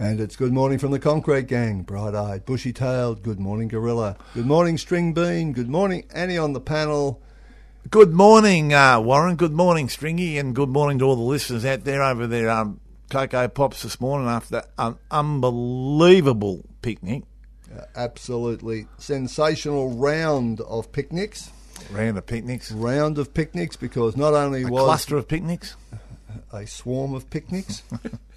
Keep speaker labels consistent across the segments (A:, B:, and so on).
A: And it's good morning from the Concrete Gang, bright eyed, bushy tailed. Good morning, Gorilla. Good morning, String Bean. Good morning, Annie on the panel.
B: Good morning, uh, Warren. Good morning, Stringy, and good morning to all the listeners out there over their um, Cocoa Pops this morning after an unbelievable picnic.
A: Uh, absolutely sensational round of picnics.
B: Round of picnics.
A: Round of picnics because not only
B: A
A: was
B: cluster of picnics.
A: a swarm of picnics.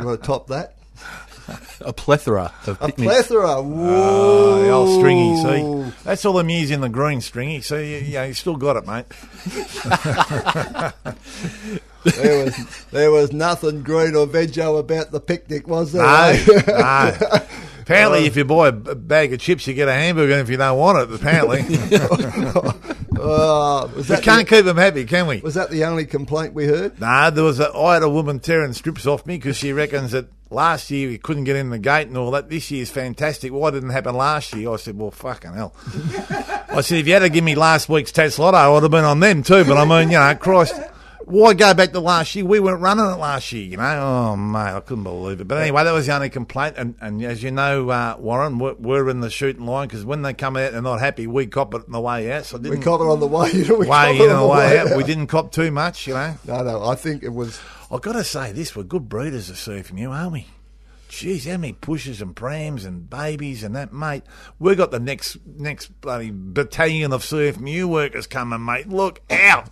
A: you want to top that?
C: A plethora of
A: A
C: picnics.
A: plethora.
B: Oh, the old stringy, see? That's all them years in the green stringy, so you, you, know, you still got it, mate.
A: There was there was nothing green or veggie about the picnic, was there?
B: No, no. Apparently, uh, if you buy a bag of chips, you get a hamburger, and if you don't want it, apparently.
A: Uh, was
B: we can't
A: the,
B: keep them happy, can we?
A: was that the only complaint we heard?
B: Nah, there was a, I had a woman tearing strips off me because she reckons that last year we couldn't get in the gate and all that. This year's fantastic. Why didn't it happen last year? I said, well, fucking hell. I said, if you had to give me last week's Tattslotto, I would have been on them too. But I mean, you know, Christ, why go back to last year? We weren't running it last year, you know. Oh, mate, I couldn't believe it. But anyway, that was the only complaint. And, and as you know, uh, Warren, we're, we're in the shooting line because when they come out, they're not happy. We cop it on the way out. So
A: We caught it on the way. We caught
B: way in
A: the
B: way out.
A: out.
B: We didn't cop too much, you know.
A: No, no. I think it was.
B: I've got to say this, we're good breeders to of surfing you, aren't we? Jeez, how many pushes and prams and babies and that, mate. We've got the next next bloody battalion of CFMEU workers coming, mate. Look out!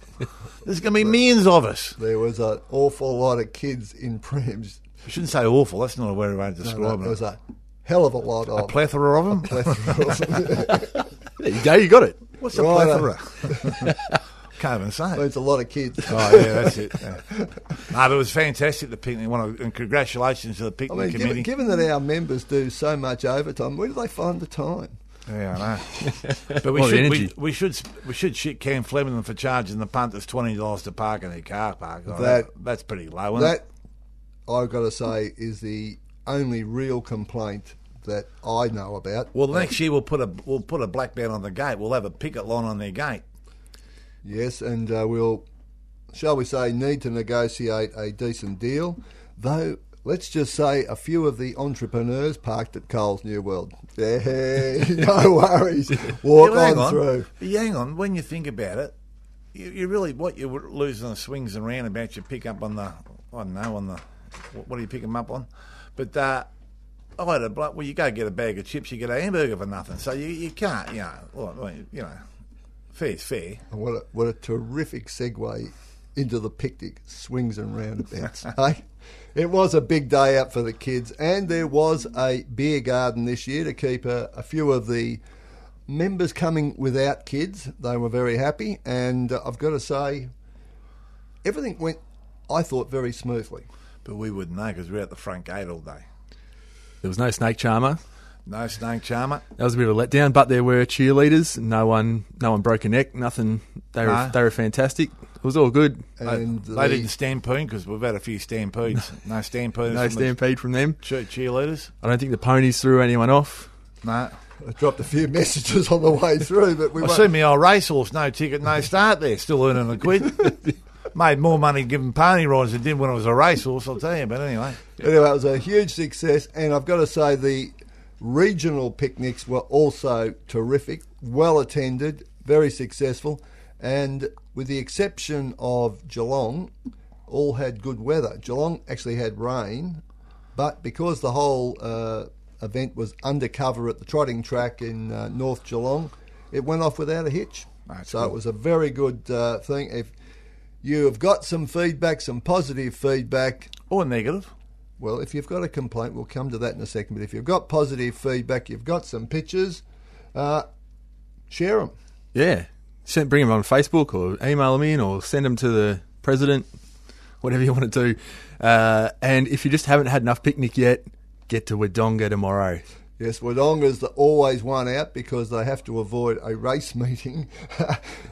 B: There's going to be millions of us.
A: There was an awful lot of kids in prams.
B: I shouldn't say awful. That's not a way to
A: No,
B: describe
A: no, there was
B: it.
A: a hell of a lot
B: A
A: of.
B: plethora of them.
A: plethora of them.
C: There you go, you got it.
B: What's a
A: Righto.
B: Uh, plethora? Can't even say. it.
A: Means a lot of kids.
B: Oh yeah, that's it. Yeah. No, but it was fantastic. The picnic, One and congratulations to the
A: I
B: picnic
A: mean,
B: committee.
A: given, given that our members do so much overtime, where do they find the time?
B: Yeah, I know. But we
C: What
B: should we,
C: energy.
B: we should we should shit Cam Fleming for charging the punters twenty dollars to park in their car park. Oh,
A: That-
B: that's pretty low, isn't
A: That, I've got to say, is the only real complaint that I know about.
B: Well, next year we'll put a we'll put a black band on the gate. We'll have a picket line on their gate.
A: Yes, and uh, we'll, shall we say, need to negotiate a decent deal. Though, let's just say a few of the entrepreneurs parked at Coles New World. Yeah, no worries. Walk
B: Yeah, hang
A: on, through.
B: Hang on. When you think about it, you, you really what you're losing the swings and roundabouts. You pick up on the I don't know on the what, do you pick them up on? But uh, I had a. Well, you go get a bag of chips, you get a hamburger for nothing. So you, you can't, you know, well, you know, fair's fair.
A: And What a, what a terrific segue into the picnic swings and roundabouts. hey? It was a big day out for the kids, and there was a beer garden this year to keep a, a few of the members coming without kids. They were very happy, and uh, I've got to say, everything went, I thought, very smoothly.
B: But we wouldn't know because we're at the front gate all day.
C: There was no snake charmer.
B: No snake charmer.
C: That was a bit of a letdown, but there were cheerleaders. No one, no one broke a neck. Nothing. They were,
B: No.
C: they were fantastic. It was all good.
A: And
B: they,
A: the-
B: they didn't stampede because we've had a few stampedes. no stampedes.
C: No
B: from the
C: stampede from them.
B: cheer- cheerleaders.
C: I don't think the ponies threw anyone off.
B: No.
A: I dropped a few messages on the way through, but we
B: I
A: won't-
B: see my old racehorse, no ticket, no start there, still earning a quid. Made more money giving pony rides than did when I was a racehorse, I'll tell you. But anyway,
A: Anyway, it was a huge success, and I've got to say the regional picnics were also terrific, well attended, very successful, and with the exception of Geelong, all had good weather. Geelong actually had rain, but because the whole uh, event was undercover at the trotting track in uh, North Geelong, it went off without a hitch.
B: That's
A: so it was a very good uh, thing. If you have got some feedback, some positive feedback,
B: or negative.
A: Well, if you've got a complaint, we'll come to that in a second. But if you've got positive feedback, you've got some pictures, uh, share them.
C: Yeah. Send, bring them on Facebook or email them in or send them to the president, whatever you want to do. Uh, and if you just haven't had enough picnic yet, get to Wodonga tomorrow.
A: Yes, Wodonga's the always one out because they have to avoid a race meeting,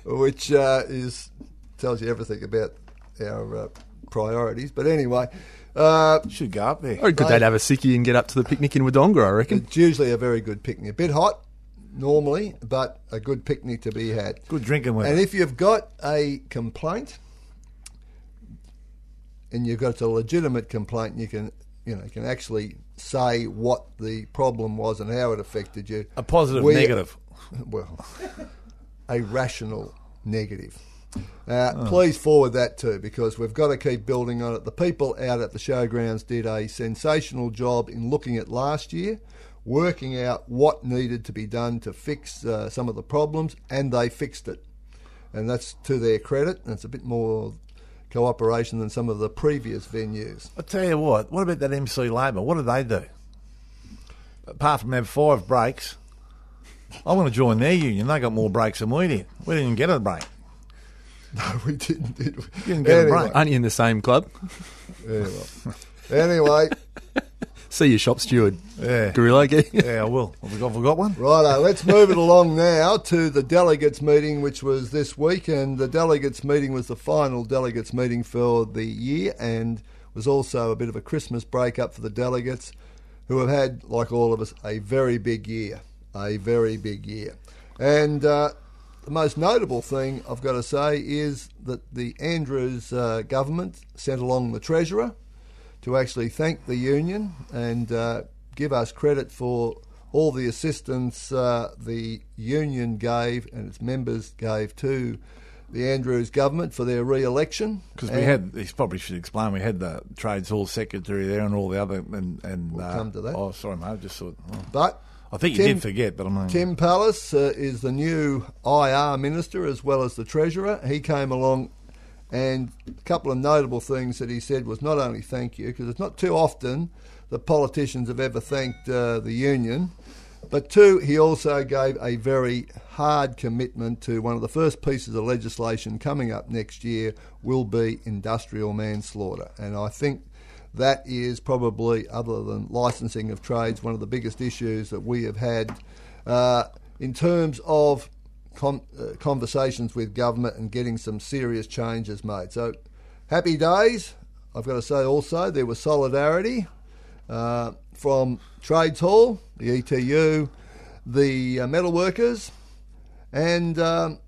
A: which uh, is tells you everything about our uh, priorities. But anyway, uh,
B: Should go up there.
C: Or a good
A: They-
C: day to have a sickie and get up to the picnic in Wodonga, I reckon.
A: it's usually a very good picnic. A bit hot normally, but a good picnic to be had.
B: Good drinking weather.
A: And if you've got a complaint, and you've got a legitimate complaint, you can, you know, you can actually say what the problem was and how it affected you.
B: a positive,
A: We-
B: negative.
A: Well, a rational negative. Uh, Please forward that too, because we've got to keep building on it. The people out at the showgrounds did a sensational job in looking at last year, working out what needed to be done to fix uh, some of the problems, and they fixed it. And that's to their credit, and it's a bit more cooperation than some of the previous venues.
B: I tell you what, what about that MC Labour? What do they do? Apart from have five breaks, I want to join their union. They got more breaks than we did. We didn't get a break.
A: No, we didn't, did we?
B: Didn't get a
A: anyway,
B: break.
C: Aren't you in the same club?
A: anyway, anyway
C: See your shop steward,
B: Yeah.
C: Gorilla. Get
B: Yeah, I will. Have we got, have we got one?
A: Righto, let's move it along now to the delegates meeting, which was this week, and the delegates meeting was the final delegates meeting for the year, and was also a bit of a Christmas break up for the delegates, who have had, like all of us, a very big year, a very big year, and uh, the most notable thing I've got to say is that the Andrews uh, government sent along the treasurer to actually thank the union and uh, give us credit for all the assistance uh, the union gave and its members gave to the Andrews government for their re-election.
B: Because we had, he probably should explain, we had the Trades Hall secretary there and all the other. And, and
A: We'll
B: uh,
A: come to that.
B: Oh, sorry, mate. I just thought. oh.
A: But
B: I think you
A: Tim-
B: did forget, but I mean.
A: Tim Pallas uh, is the new IR minister as well as the treasurer. He came along, and a couple of notable things that he said was not only thank you, because it's not too often that politicians have ever thanked uh, the union, but two, he also gave a very hard commitment to one of the first pieces of legislation coming up next year will be industrial manslaughter, and I think that is probably, other than licensing of trades, one of the biggest issues that we have had uh, in terms of con- uh, conversations with government and getting some serious changes made. So, happy days. I've got to say also, there was solidarity uh, from Trades Hall, the ETU, the uh, metalworkers, and um,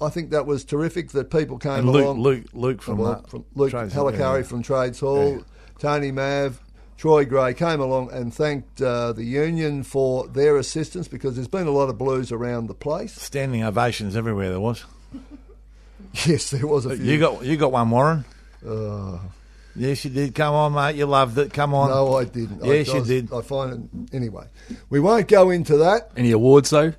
A: I think that was terrific that people came
B: and Luke,
A: along.
B: Luke, Luke from,
A: Well,
B: uh,
A: from Luke
B: Trades-
A: Hilakari
B: yeah.
A: from Trades Hall,
B: Yeah.
A: Tony Mav, Troy Gray came along and thanked uh, the union for their assistance because there's been a lot of blues around the place.
B: Standing ovations everywhere there was.
A: Yes, there was a few.
B: You got you got one, Warren.
A: Uh,
B: Yes, you did. Come on, mate. You loved it. Come on.
A: no, I didn't.
B: Yes,
A: I,
B: you
A: I was-
B: did.
A: I find it anyway. We won't go into that.
C: Any awards though?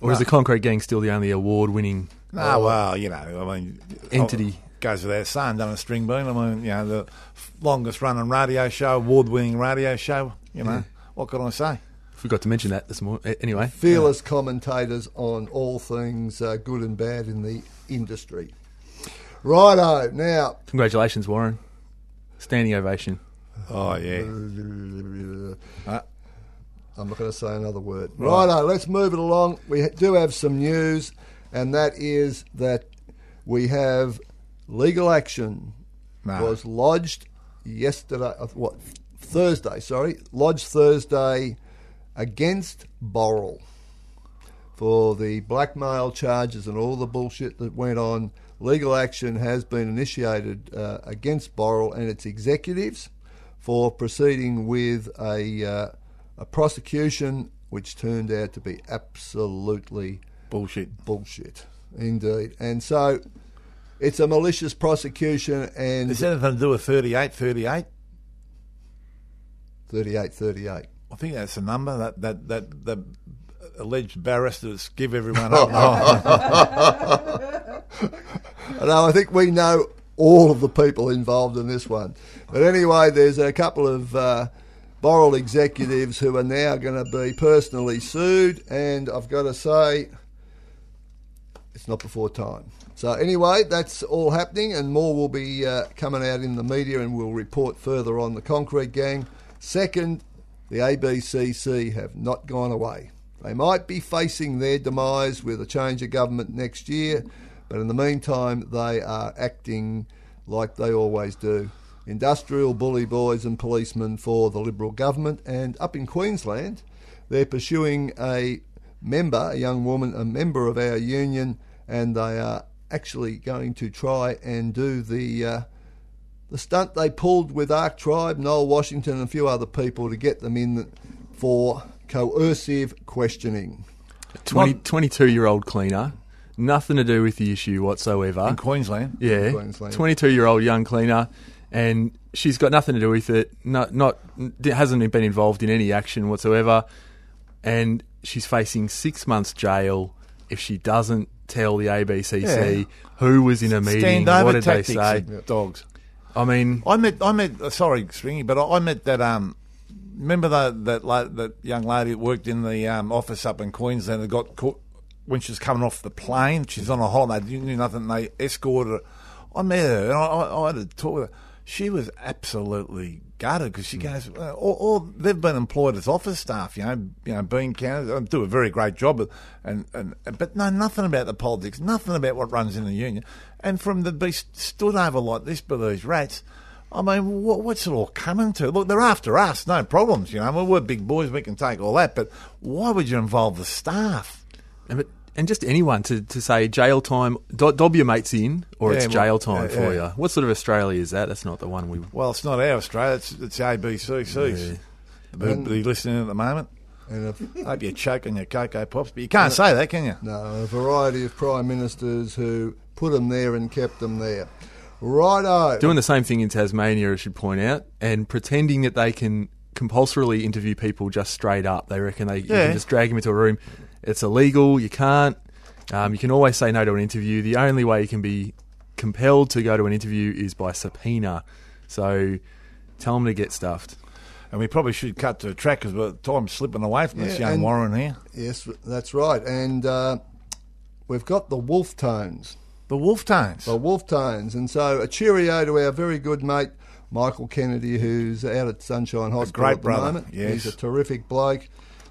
C: Or is the Concrete Gang still the only award-winning
B: Ah, well, you know, I mean,
C: entity?
B: goes without saying, done a string bean. I mean, you know, the longest running radio show, award winning radio show. You know, what can I say?
C: Forgot to mention that this morning. Anyway,
A: Fearless commentators on all things uh, good and bad in the industry. Righto, now
C: congratulations, Warren. Standing ovation.
B: Oh yeah. Uh,
A: I'm not going to say another word. Righto, let's move it along. We do have some news, and that is that we have legal action
B: No.
A: was lodged yesterday, uh, what, Thursday, sorry, lodged Thursday against Boral for the blackmail charges and all the bullshit that went on. Legal action has been initiated uh, against Boral and its executives for proceeding with a, uh, a prosecution which turned out to be absolutely
B: bullshit.
A: bullshit. Indeed. And so it's a malicious prosecution and
B: Is anything to do with 38, 38?
A: 38 38.
B: I think that's the number that that that the alleged barristers give everyone up. Oh,
A: No, I think we know all of the people involved in this one. But anyway, there's a couple of uh, Boral executives who are now going to be personally sued, and I've got to say, it's not before time. So anyway, that's all happening, and more will be uh, coming out in the media, and we'll report further on the Concrete Gang. Second, the ABCC have not gone away. They might be facing their demise with a change of government next year, but in the meantime, they are acting like they always do. Industrial bully boys and policemen for the Liberal government, and up in Queensland, they're pursuing a member, a young woman, a member of our union, and they are actually going to try and do the uh, the stunt they pulled with Ark Tribe, Noel Washington, and a few other people to get them in for coercive questioning.
C: 20, 22 year old cleaner, nothing to do with the issue whatsoever.
B: in Queensland.
C: Yeah,
A: Queensland.
C: 22 year old young cleaner, and she's got nothing to do with it. Not, not hasn't been involved in any action whatsoever, and she's facing six months jail if she doesn't tell the ABCC
B: Yeah.
C: who was in a meeting. What did they say?
B: dogs.
C: I mean,
B: I met, I met. Sorry, Stringy, but I, I met that. Um, remember that that that young lady that worked in the um, office up in Queensland that got caught when she was coming off the plane. She's on a holiday. Didn't do nothing. They escorted her. I met her and I, I, I had to talk with her. She was absolutely gutted because she goes, uh, all, all, they've been employed as office staff, you know, you know, being counted, and do a very great job, but- and, and but no, nothing about the politics, nothing about what runs in the union, and from the be stood over like this by these rats. I mean, what, what's it all coming to? Look, they're after us, no problems, you know. Well, we're big boys, we can take all that, but why would you involve the staff?
C: but, and just anyone to, to say jail time, do, dob your mates in, or
B: Yeah,
C: it's
B: well,
C: jail time
B: yeah,
C: for
B: yeah.
C: you. What sort of Australia is that? That's not the one we.
B: Well, it's not our Australia, it's, it's ABCC's.
C: Yeah.
B: Are you listening at the moment?
A: And a,
B: Hope you're choking your cocoa pops, but you can't say that, can you?
A: no, a variety of prime ministers who put them there and kept them there. Righto.
C: doing the same thing in Tasmania, I should point out, and pretending that they can compulsorily interview people just straight up. They reckon they you
B: Yeah.
C: can just drag them into a room. It's illegal. You can't. Um, you can always say no to an interview. The only way you can be compelled to go to an interview is by subpoena. So tell them to get stuffed.
B: And we probably should cut to a track because time's slipping away from this young
A: and-
B: Warren here.
A: Yes, that's right. And uh, we've got the Wolfe Tones.
B: The Wolfe Tones.
A: The Wolfe Tones. And so a cheerio to our very good mate, Michael Kennedy, who's out at Sunshine Hospital
B: great
A: at the
B: brother,
A: moment.
B: yes.
A: He's a terrific bloke.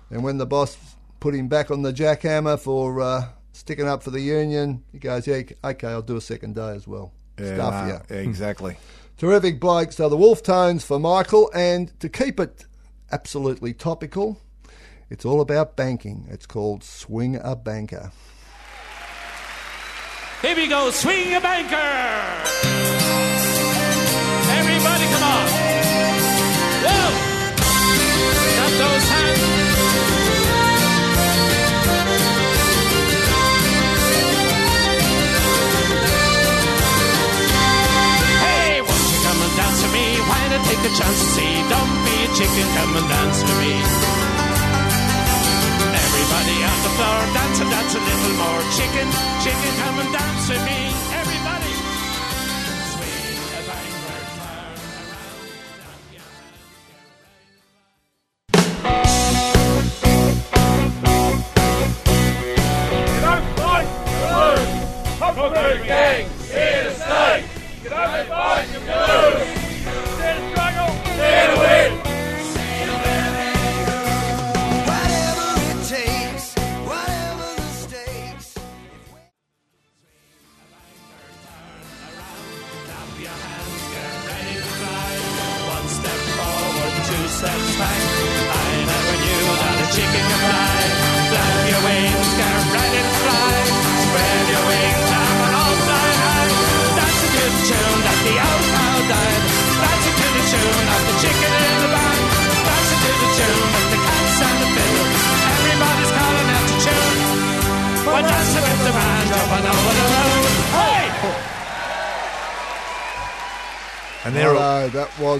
A: And when the boss put him back on the jackhammer for uh, sticking up for the union, he goes, yeah, okay, I'll do a second day as well.
B: yeah,
A: Stuff
B: yeah, exactly.
A: Terrific bloke. So the Wolfe Tones for Michael, and to keep it absolutely topical, it's all about banking. It's called Swing a Banker.
D: Here we go, swing a banker. Everybody, come on.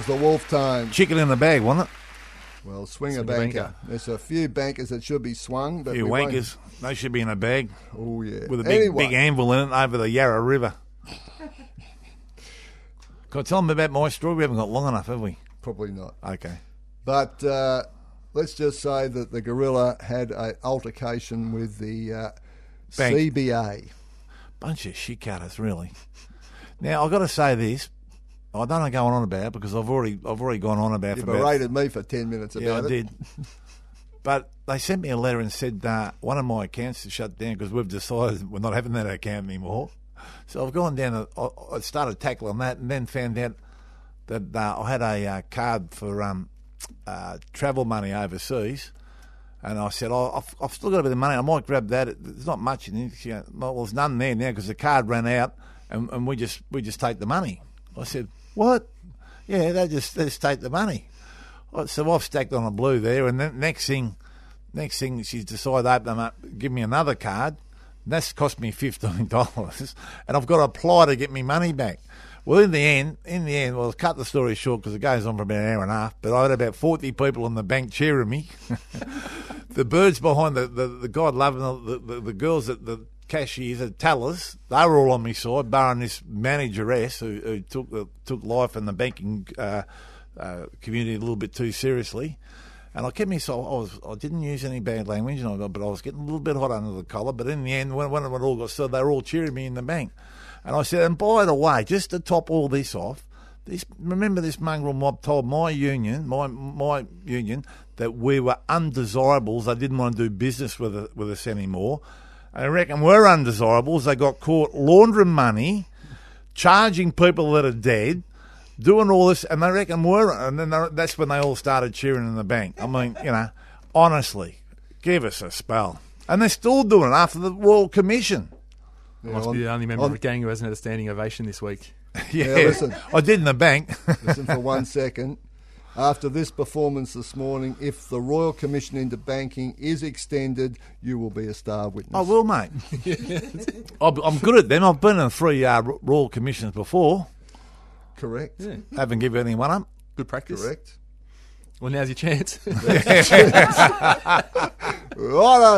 A: Was the Wolf time.
B: chicken in the bag, wasn't it?
A: Well, swing a banker.
C: banker.
A: There's a few bankers that should be swung, but
B: few
A: we won't-
B: wankers. They should be in a bag
A: Oh yeah,
B: with a big
A: Anyway,
B: big anvil in it over the Yarra River. Can I tell them about my story? We haven't got long enough, have we?
A: Probably not.
B: Okay.
A: But uh, let's just say that the gorilla had an altercation with the uh, CBA.
B: Bunch of shit cutters, really. Now I've got to say this. I don't know go on about it because I've already I've already gone on about it
A: You
B: about
A: berated me for ten minutes
B: Yeah, I
A: about it.
B: I did. but they sent me a letter and said uh, one of my accounts is shut down because we've decided we're not having that account anymore. So I've gone down. and I, started tackling that, and then found out that uh, I had a uh, card for um, uh, travel money overseas. And I said, oh, I've, I've still got a bit of money. I might grab that. There's not much in it. She well, there's none there now because the card ran out, and, and we just we just take the money. I said, what? Yeah, they just they just take the money. So I've stacked on a blue there, and then next thing, next thing she's decided to open them up, give me another card. That's cost me fifteen dollars, and I've got to apply to get me money back. Well, in the end, in the end, well, I'll cut the story short because it goes on for about an hour and a half. But I had about forty people in the bank cheering me. the birds behind the the, the God loving the, the the girls at the cashiers at tellers, they were all on my side, barring this manageress who, who took took life in the banking uh, uh, community a little bit too seriously. And I kept myself. I was. I didn't use any bad language, and I but I was getting a little bit hot under the collar. But in the end, when, when it all got started, they were all cheering me in the bank. And I said, and by the way, just to top all this off, this remember this mongrel mob told my union, my my union, that we were undesirables. They didn't want to do business with with us anymore. I reckon we're undesirables. They got caught laundering money, charging people that are dead, doing all this, and they reckon we're. And then they- that's when they all started cheering in the bank. I mean, you know, honestly, give us a spell. And they're still doing it after the Royal Commission.
A: Yeah,
C: Must
A: on-
C: be the only member
A: on-
C: of the gang who hasn't had a standing ovation this week.
B: Yeah,
A: listen.
B: I did in the bank.
A: Listen for one second. After this performance this morning, if the Royal Commission into Banking is extended, you will be a star witness.
B: I will, mate. I'm I'm good at them. I've been in three uh, Royal Commissions before.
A: Correct.
B: Haven't given anyone up.
C: Good practice.
A: Correct.
C: Well, now's your chance.
A: Righto,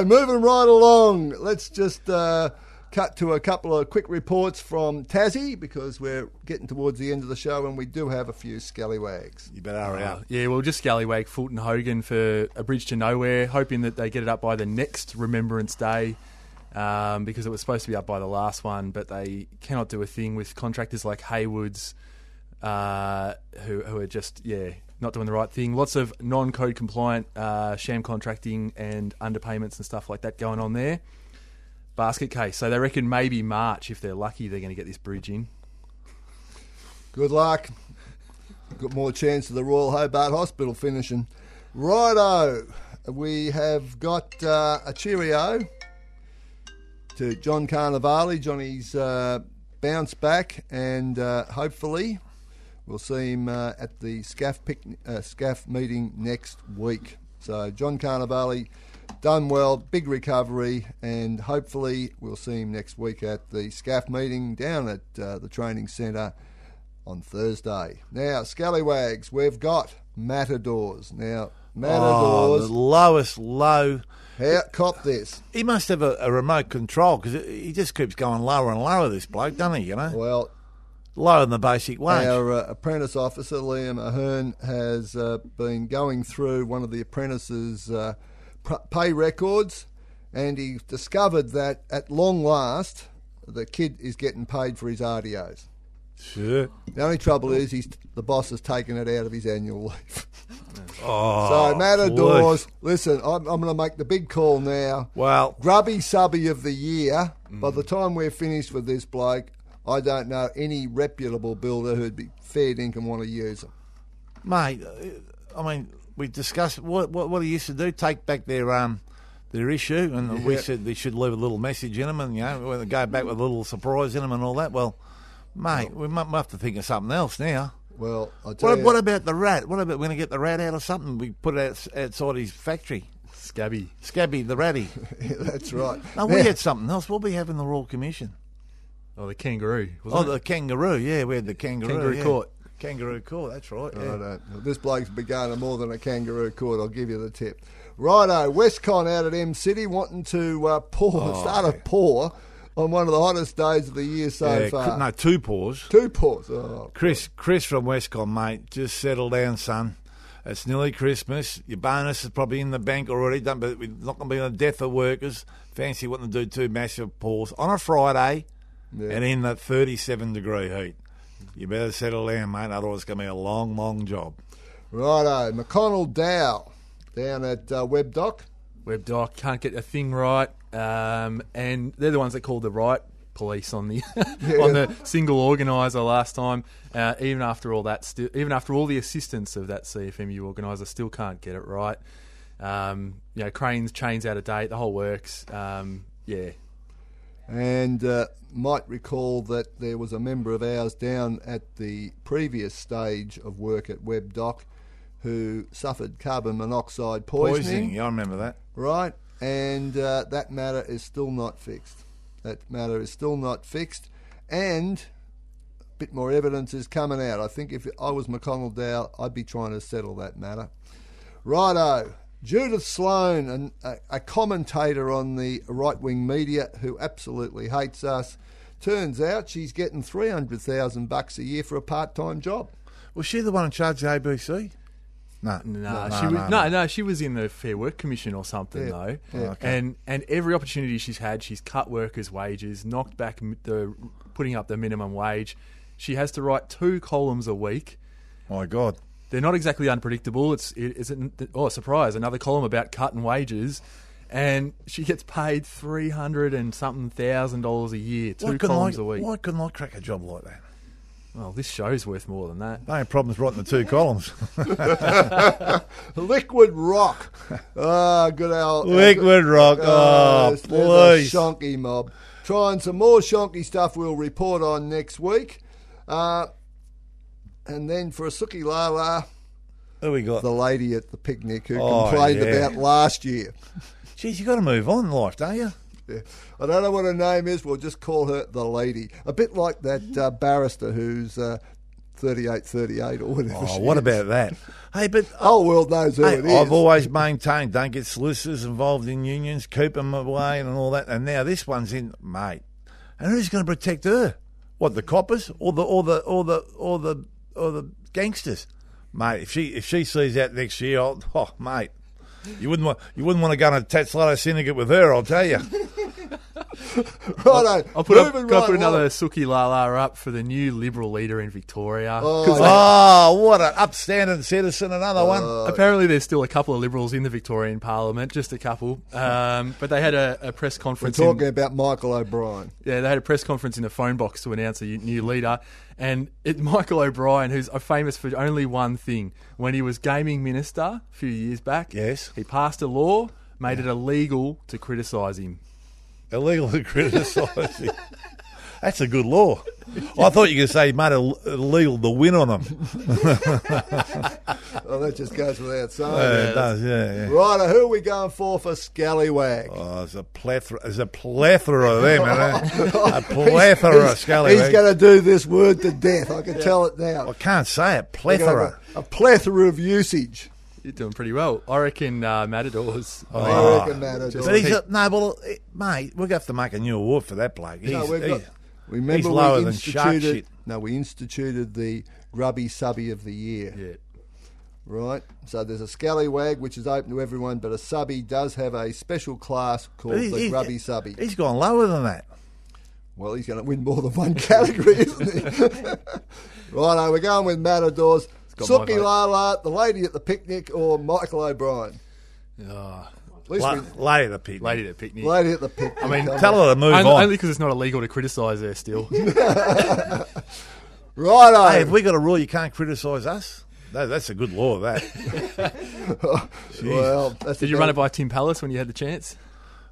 A: moving right along. Let's just uh, cut to a couple of quick reports from Tassie because we're getting towards the end of the show and we do have a few scallywags.
B: You better hurry up.
C: yeah, well, just scallywag Fulton Hogan for a bridge to nowhere, hoping that they get it up by the next Remembrance Day. Um, because it was supposed to be up by the last one, but they cannot do a thing with contractors like Haywoods, uh, who, who are just yeah not doing the right thing. Lots of non-code compliant uh, sham contracting and underpayments and stuff like that going on there. Basket case. So they reckon maybe March, if they're lucky, they're going to get this bridge in.
A: Good luck. Got more chance of the Royal Hobart Hospital finishing. Righto, we have got uh, a cheerio to John Carnivale. Johnny's uh, bounced back, and uh, hopefully we'll see him uh, at the SCAF, uh, SCAF meeting next week. So, John Carnivale, done well, big recovery, and hopefully we'll see him next week at the SCAF meeting down at uh, the training centre on Thursday. Now, Scallywags, we've got Matadors. Now,
B: Oh,
A: Matadors,
B: the lowest low.
A: how, cop this.
B: He must have a, a remote control because he just keeps going lower and lower. This bloke, doesn't he? You know,
A: Well,
B: lower than the basic wage.
A: Our uh, apprentice officer, Liam Ahern, has uh, been going through one of the apprentices' uh, pay records, and he discovered that at long last, the kid is getting paid for his RDOs.
B: Sure.
A: The only trouble is he's, the boss has taken it out of his annual leave.
B: Oh,
A: so, Matadors,
B: please.
A: listen, I'm, I'm going to make the big call now.
B: Well,
A: Grubby subby of the year. By the time we're finished with this bloke, I don't know any reputable builder who'd be fair dinkum want to use him.
B: mate, uh, I mean, we discussed what what what he used to do, take back their um their issue, and we said they should leave a little message in them, and you know, go back with a little surprise in them and all that. Well, mate, we might have to think of something else now.
A: Well, I tell
B: What,
A: you,
B: what about the rat? What about we're going to get the rat out of something? We put it out, outside his factory.
C: Scabby.
B: Scabby the ratty.
A: that's right.
B: No, we had something else. We'll be having the Royal Commission.
C: Oh, the kangaroo.
B: Oh,
C: Wasn't
B: the
C: it?
B: kangaroo. Yeah, we had the kangaroo.
C: Kangaroo
B: yeah.
C: court.
B: Kangaroo court. That's right. Yeah.
A: Righto. This bloke's begun more than a kangaroo court, I'll give you the tip. Righto, Westcon out at M City wanting to uh, pour, start a pour on one of the hottest days of the year so
B: Oh, Yeah,
A: far.
B: no, two paws.
A: Two pours. Oh,
B: Chris, Chris from Westcon, mate, just settle down, son. It's nearly Christmas. Your bonus is probably in the bank already, done, but we're not going to be on the death of workers. Fancy wanting to do two massive pours on a Friday
A: Yeah.
B: and in that 37 degree heat. You better settle down, mate, otherwise it's going to be a long, long job.
A: Righto, McConnell Dowell down at uh, Webb Dock.
C: WebDoc can't get a thing right, um, and they're the ones that called the right police on the on the single organizer last time. Uh, even after all that, still, even after all the assistance of that CFMEU organizer, still can't get it right. Um, you know, cranes, chains out of date, the whole works. Um, yeah,
A: And uh, might recall that there was a member of ours down at the previous stage of work at Webb Dock who suffered carbon monoxide poisoning.
B: Poisoning, yeah, I remember that.
A: right? And uh, that matter is still not fixed. That matter is still not fixed, and a bit more evidence is coming out. I think if I was McConnell Dowell, I'd be trying to settle that matter. Righto. Judith Sloan, an, a, a commentator on the right wing media who absolutely hates us, turns out she's getting 300,000 bucks a year for a part time job.
B: Was she the one in charge of the ABC? No.
C: Nah,
B: no,
C: she
B: no,
C: was,
B: no.
C: no, no, she was in the Fair Work Commission or something
A: Yeah,
C: though.
A: yeah.
B: Oh, okay.
C: And and every opportunity she's had, she's cut workers' wages, knocked back the putting up the minimum wage. She has to write two columns a week.
B: My God.
C: They're not exactly unpredictable. It's it isn't oh surprise another column about cutting wages, and she gets paid three hundred and something thousand dollars a year, two
B: Why couldn't,
C: columns
B: I,
C: a week.
B: why couldn't I crack a job like that?
C: Well, this show's worth more than that.
B: No only problem's writing the two columns.
A: Liquid Rock. Ah, good old.
B: Liquid Rock. Oh,
A: there's- there's a
B: please.
A: shonky mob. Trying some more shonky stuff we'll report on next week. Uh, and then for a Suki Lala,
B: Who we got?
A: the lady at the picnic who
B: Oh,
A: complained
B: yeah.
A: about last year.
B: Geez, you got to move on in life, don't you?
A: Yeah. I don't know what her name is. We'll just call her the lady. A bit like that uh, barrister who's uh, 38, 38 or whatever.
B: Oh, what
A: is.
B: about that? Hey, but
A: The whole world knows who
B: hey,
A: it is.
B: I've always maintained don't get solicitors involved in unions, keep them away and all that. And now this one's in, mate. And who's going to protect her? What the coppers or the or the or the or the or the gangsters, mate? If she if she sees that next year, I'll, oh mate, you wouldn't want you wouldn't want to go on a Tattslotto syndicate with her. I'll tell you.
A: Righto.
C: I'll put, up,
A: moving
C: got
A: right
C: put another
A: along.
C: Suki Lala up for the new Liberal leader in Victoria.
A: Oh,
C: 'Cause
B: oh, what an upstanding citizen! Another one.
C: Apparently, there's still a couple of Liberals in the Victorian Parliament, just a couple. Um, but they had a, a press
A: We're
C: conference.
A: talking
C: in,
A: about Michael O'Brien.
C: yeah, they had a press conference in a phone box to announce a new leader. And it, Michael O'Brien, who's famous for only one thing, when he was gaming minister a few years back,
B: Yes.
C: he passed a law, made it illegal to criticise him.
B: Illegal to criticise him. That's a good law. Oh, I thought you could say he made it illegal to win on them.
A: Oh, that just goes without saying.
B: Yeah, it does, yeah, yeah.
A: Righto, who are we going for for Scallywag?
B: Oh, there's a plethora. There's a plethora of them, isn't there? A plethora of
A: he's, he's going to do this word to death. I can tell it now.
B: I can't say it. Plethora.
A: A, a plethora of usage.
C: You're doing pretty well. I reckon uh, Matadors.
A: I
B: Oh.
A: reckon that.
C: just-
B: But he's a, no, well, eh, mate, we're going to have to make a new award for that bloke. He's,
A: No, we've got,
B: he's-
A: remember
B: he's lower
A: we
B: than shark
A: instituted.
B: shit.
A: No, we instituted the grubby subby of the year.
C: Yeah.
A: Right. So there's a scallywag which is open to everyone, but a subby does have a special class called
B: But he-
A: the
B: he-
A: grubby subby.
B: He's gone lower than that.
A: Well, he's going to win more than one category, isn't he? Righto, we're going with Matadors.
C: Got my
A: Suki
C: vote.
A: Lala, the lady at the picnic, or Michael O'Brien.
C: Oh,
A: At least
B: La-
A: we,
B: lady the picnic.
C: lady at the picnic.
A: lady at the picnic.
C: I mean,
B: Tell her to move
C: only
B: on.
C: only because it's not illegal to criticise there still.
A: Righto.
B: hey, have we got a rule you can't criticise us? That, that's a good law, that.
A: Well, that's
C: Did you run it by Tim Pallas when you had the chance?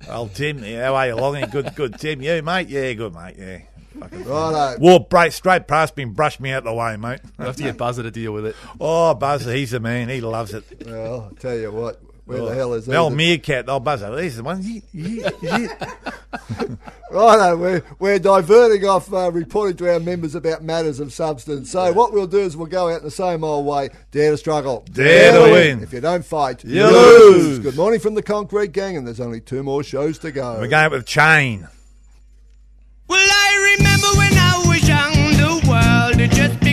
B: Oh, Tim, how are you, Longy? Good, good. Tim, you, mate? Yeah, good, mate, yeah. Fucking
A: Righto.
B: Walked break, straight past me and brushed me out the way, mate.
C: We'll have to get Buzzer to deal with it.
B: Oh, Buzzer, he's the man. He loves it.
A: Well, I'll tell you what. Where the hell is
B: Mel
A: he?
B: Meerkat, oh, Buzzer, he's the one.
A: Righto, we're, we're diverting off uh, reporting to our members about matters of substance. So what we'll do is we'll go out in the same old way. Dare to struggle.
B: Dare to win.
A: If you don't fight,
B: You lose.
A: Good morning from the Concrete Gang, and there's only two more shows to go.
B: We're going out with Chain.
D: Well, I remember when I was young, the world just begun